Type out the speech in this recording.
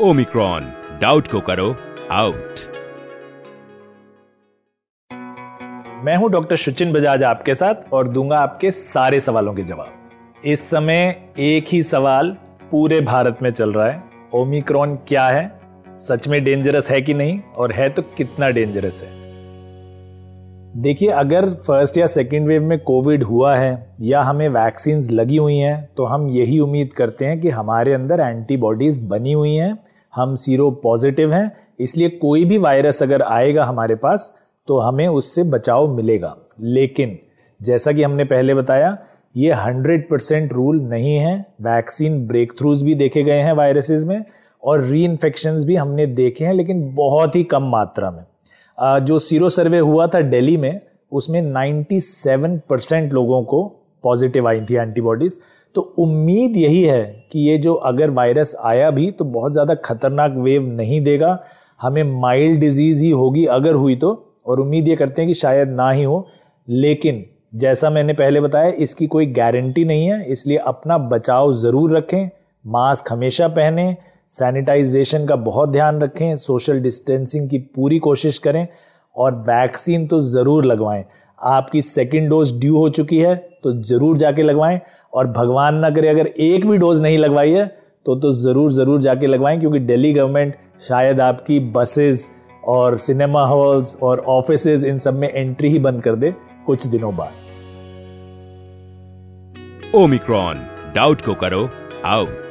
Omicron doubt को करो out मैं हूँ डॉक्टर सुचिन बजाज आपके साथ और दूँगा आपके सारे सवालों के जवाब। इस समय एक ही सवाल पूरे भारत में चल रहा है। ओमिक्रॉन क्या है? सच में डेंजरस है कि नहीं? और है तो कितना डेंजरस है? देखिए, अगर फ़र्स्ट या सेकेंड वेव में कोविड हुआ है या हमें वैक्सीन लगी हुई हैं तो हम यही उम्मीद करते हैं कि हमारे अंदर एंटीबॉडीज बनी हुई हैं, हम सीरो पॉजिटिव हैं, इसलिए कोई भी वायरस अगर आएगा हमारे पास तो हमें उससे बचाव मिलेगा। लेकिन, जैसा कि हमने पहले बताया, ये 100 परसेंट रूल नहीं है। वैक्सीन ब्रेक थ्रूज भी देखे गए हैं वायरसेस में और री भी हमने देखे हैं, लेकिन बहुत ही कम मात्रा में। जो सीरो सर्वे हुआ था दिल्ली में, उसमें 97 परसेंट लोगों को पॉजिटिव आई थी एंटीबॉडीज। तो उम्मीद यही है कि ये जो अगर वायरस आया भी तो बहुत ज़्यादा खतरनाक वेव नहीं देगा। हमें माइल्ड डिज़ीज़ ही होगी अगर हुई तो और उम्मीद ये करते हैं कि शायद ना ही हो। लेकिन जैसा मैंने पहले बताया, इसकी कोई गारंटी नहीं है, इसलिए अपना बचाव ज़रूर रखें, मास्क हमेशा पहने सैनिटाइजेशन का बहुत ध्यान रखें, सोशल डिस्टेंसिंग की पूरी कोशिश करें और वैक्सीन तो ज़रूर लगवाएँ। आपकी सेकेंड डोज ड्यू हो चुकी है तो ज़रूर जाके लगवाएँ और भगवान ना करे अगर एक भी डोज नहीं लगवाई है तो तो ज़रूर ज़रूर जाके लगवाएँ क्योंकि दिल्ली गवर्नमेंट शायद आपकी बसेस और सिनेमा हॉल्स और ऑफ़िस इन सब में एंट्री ही बंद कर दे कुछ दिनों बाद। ओमिक्रॉन डाउट को करो आउट